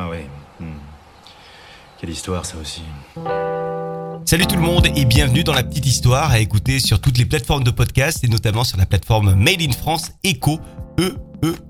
Ah ouais. Hmm. Quelle histoire ça aussi. Salut tout le monde et bienvenue dans la petite histoire à écouter sur toutes les plateformes de podcast et notamment sur la plateforme Made in France Echo E-E-K-O.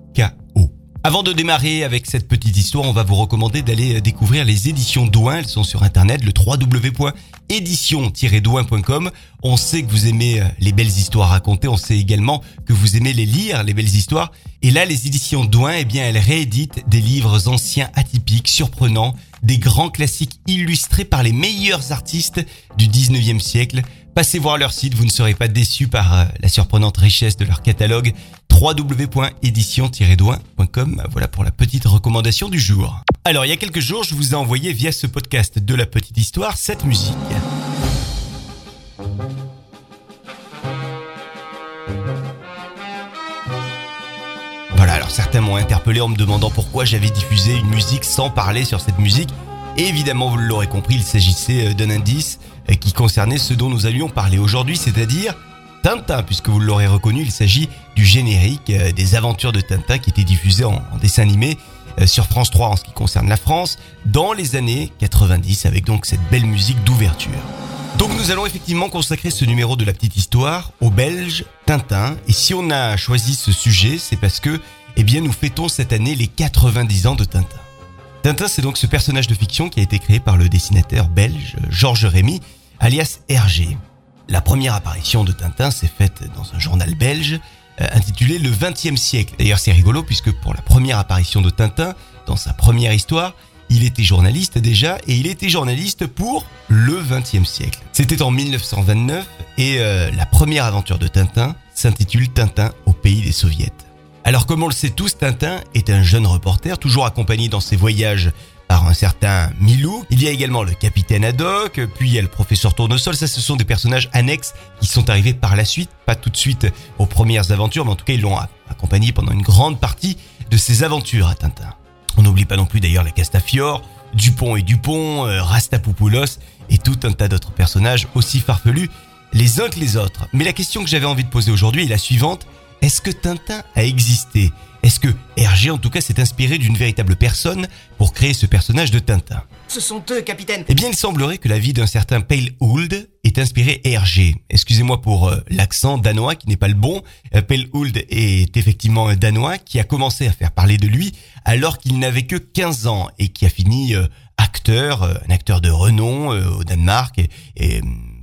Avant de démarrer avec cette petite histoire, on va vous recommander d'aller découvrir les éditions Douin. Elles sont sur internet, le www.édition-douin.com. On sait que vous aimez les belles histoires racontées, on sait également que vous aimez les lire, les belles histoires. Et là, les éditions Douin, eh bien, elles rééditent des livres anciens, atypiques, surprenants, des grands classiques illustrés par les meilleurs artistes du 19e siècle. Passez voir leur site, vous ne serez pas déçus par euh, la surprenante richesse de leur catalogue www.édition-douin.com. Voilà pour la petite recommandation du jour. Alors, il y a quelques jours, je vous ai envoyé via ce podcast de la petite histoire cette musique. Voilà, alors certains m'ont interpellé en me demandant pourquoi j'avais diffusé une musique sans parler sur cette musique. Évidemment, vous l'aurez compris, il s'agissait euh, d'un indice euh, qui concernait ce dont nous allions parler aujourd'hui, c'est-à-dire Tintin, puisque vous l'aurez reconnu, il s'agit du générique euh, des aventures de Tintin qui était diffusé en, dessin animé sur France 3 en ce qui concerne la France dans les années 90 avec donc cette belle musique d'ouverture. Donc nous allons effectivement consacrer ce numéro de la petite histoire au Belge Tintin et si on a choisi ce sujet, c'est parce que eh bien nous fêtons cette année les 90 ans de Tintin. Tintin, c'est donc ce personnage de fiction qui a été créé par le dessinateur belge Georges Rémy, alias Hergé. La première apparition de Tintin s'est faite dans un journal belge euh, intitulé Le 20e siècle. D'ailleurs, c'est rigolo puisque pour la première apparition de Tintin, dans sa première histoire, il était journaliste déjà et il était journaliste pour le 20e siècle. C'était en 1929 et euh, la première aventure de Tintin s'intitule Tintin au pays des soviets. Alors comme on le sait tous, Tintin est un jeune reporter toujours accompagné dans ses voyages par un certain Milou. Il y a également le capitaine Haddock, puis il y a le professeur Tournesol. Ça, ce sont des personnages annexes qui sont arrivés par la suite, pas tout de suite aux premières aventures, mais en tout cas, ils l'ont accompagné pendant une grande partie de ses aventures à Tintin. On n'oublie pas non plus d'ailleurs les Castafiore, Dupont et Dupont, euh, Rastapopoulos et tout un tas d'autres personnages aussi farfelus les uns que les autres. Mais la question que j'avais envie de poser aujourd'hui est la suivante. Est-ce que Tintin a existé? Est-ce que Hergé en tout cas s'est inspiré d'une véritable personne pour créer ce personnage de Tintin? Ce sont eux, capitaine Eh bien, il semblerait que la vie d'un certain Pale Hould est inspiré Hergé. Excusez-moi pour euh, l'accent danois qui n'est pas le bon. Euh, Pale Hould est effectivement un danois qui a commencé à faire parler de lui alors qu'il n'avait que 15 ans et qui a fini euh, acteur, un acteur de renom au Danemark et,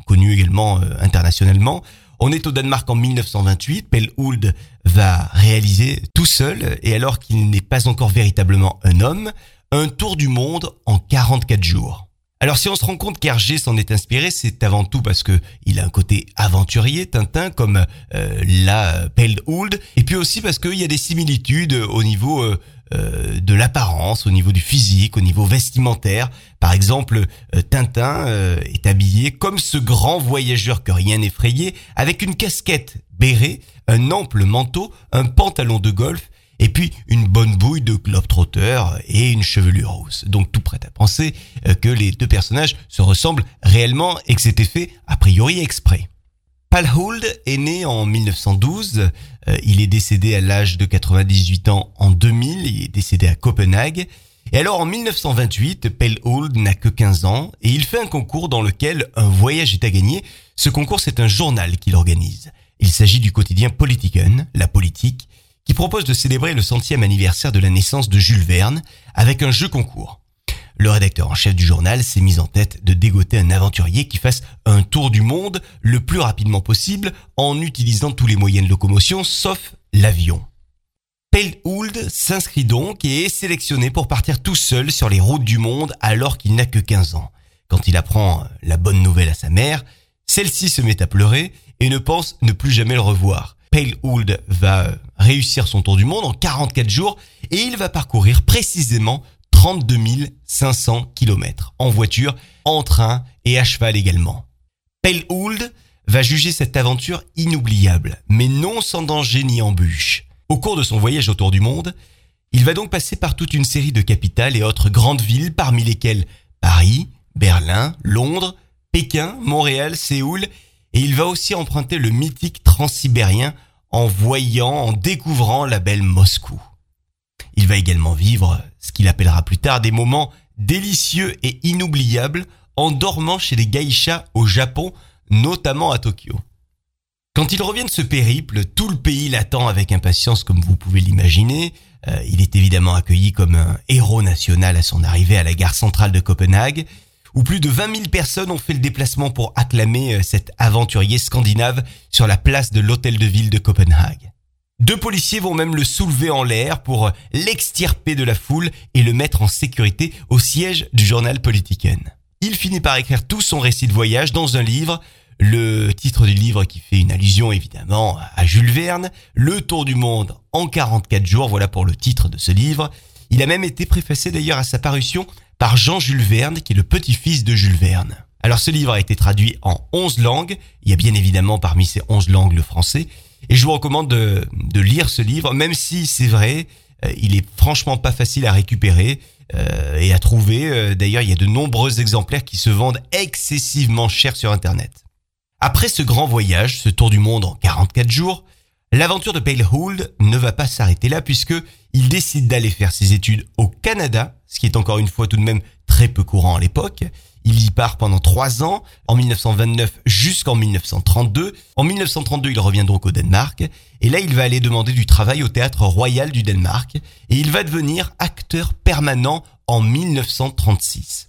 connu également internationalement. On est au Danemark en 1928. Pell Hould va réaliser tout seul, et alors qu'il n'est pas encore véritablement un homme, un tour du monde en 44 jours. Alors si on se rend compte qu'Hergé s'en est inspiré, c'est avant tout parce que il a un côté aventurier, Tintin, comme euh, la Pell Hould, et puis aussi parce qu'il y a des similitudes au niveau euh, euh, de l'apparence, au niveau du physique, au niveau vestimentaire. Par exemple, Tintin est habillé comme ce grand voyageur que rien n'effrayait, avec une casquette bérée, un ample manteau, un pantalon de golf, et puis une bonne bouille de globetrotter et une chevelure rousse. Donc tout prêt à penser que les deux personnages se ressemblent réellement et que c'était fait a priori exprès. Pal Hould est né en 1912. Euh, il est décédé à l'âge de 98 ans en 2000. Il est décédé à Copenhague. Et alors en 1928, Pell Hould n'a que 15 ans et il fait un concours dans lequel un voyage est à gagner. Ce concours, c'est un journal qu'il organise. Il s'agit du quotidien Politiken, la politique, propose de célébrer le centième anniversaire de la naissance de Jules Verne avec un jeu concours le rédacteur en chef du journal s'est mis en tête de dégoter un aventurier qui fasse un tour du monde le plus rapidement possible en utilisant tous les moyens de locomotion sauf l'avion. Hould s'inscrit donc et est sélectionné pour partir tout seul sur les routes du monde alors qu'il n'a que 15 ans. Quand il apprend la bonne nouvelle à sa mère, celle-ci se met à pleurer et ne pense ne plus jamais le revoir. Hould va réussir son tour du monde en 44 jours et il va parcourir précisément 32 500 km en voiture, en train et à cheval également. Hould va juger cette aventure inoubliable, mais non sans danger ni embûche. Au cours de son voyage autour du monde, il va donc passer par toute une série de capitales et autres grandes villes, parmi lesquelles Paris, Berlin, Londres, Pékin, Montréal, Séoul, et il va aussi emprunter le mythique transsibérien en voyant, en découvrant la belle Moscou. Il va également vivre ce qu'il appellera plus tard des moments délicieux et inoubliables en dormant chez les geishas au Japon, notamment à Tokyo. Quand il revient de ce périple, tout le pays l'attend avec impatience comme vous pouvez l'imaginer. Euh, il est évidemment accueilli comme un héros national à son arrivée à la gare centrale de Copenhague, où plus de 20 000 personnes ont fait le déplacement pour acclamer euh, cet aventurier scandinave sur la place de l'hôtel de ville de Copenhague. Deux policiers vont même le soulever en l'air pour l'extirper de la foule et le mettre en sécurité au siège du journal Politiken. Il finit par écrire tout son récit de voyage dans un livre le titre du livre qui fait une allusion évidemment à Jules Verne, Le Tour du Monde en 44 jours, voilà pour le titre de ce livre. Il a même été préfacé d'ailleurs à sa parution par Jean-Jules Verne, qui est le petit-fils de Jules Verne. Alors ce livre a été traduit en 11 langues, il y a bien évidemment parmi ces 11 langues le français, et je vous recommande de, lire ce livre, même si c'est vrai, euh, il est franchement pas facile à récupérer euh, et à trouver. Euh, d'ailleurs, il y a de nombreux exemplaires qui se vendent excessivement cher sur Internet. Après ce grand voyage, ce tour du monde en 44 jours, l'aventure de Pale Hould ne va pas s'arrêter là puisque il décide d'aller faire ses études au Canada, ce qui est encore une fois tout de même très peu courant à l'époque. Il y part pendant trois ans, en 1929 jusqu'en 1932. En 1932, il revient donc au Danemark. Et là, il va aller demander du travail au Théâtre Royal du Danemark. Et il va devenir acteur permanent en 1936.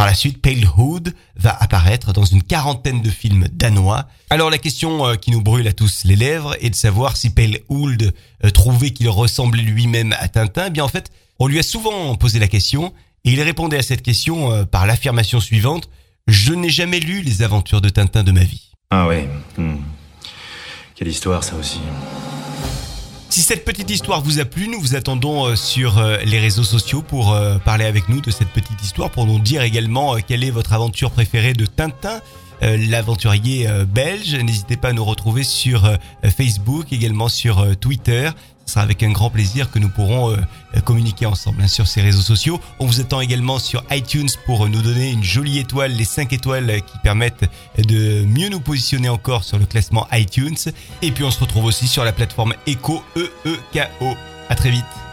Par la suite, Pale Hood va apparaître dans une quarantaine de films danois. Alors la question euh, qui nous brûle à tous les lèvres est de savoir si Pale Hood euh, trouvait qu'il ressemblait lui-même à Tintin. Eh bien en fait, on lui a souvent posé la question et il répondait à cette question euh, par l'affirmation suivante Je n'ai jamais lu les aventures de Tintin de ma vie. Ah ouais. Hmm. Quelle histoire ça aussi. Si cette petite histoire vous a plu, nous vous attendons euh, sur euh, les réseaux sociaux pour euh, parler avec nous de cette petite histoire, pour nous dire également quelle est votre aventure préférée de Tintin. L'aventurier belge. N'hésitez pas à nous retrouver sur Facebook, également sur Twitter. Ce sera avec un grand plaisir que nous pourrons euh, communiquer ensemble hein, sur ces réseaux sociaux. On vous attend également sur iTunes pour nous donner une jolie étoile, les 5 étoiles qui permettent de mieux nous positionner encore sur le classement iTunes. Et puis on se retrouve aussi sur la plateforme Echo, E-E-K-O. À très vite.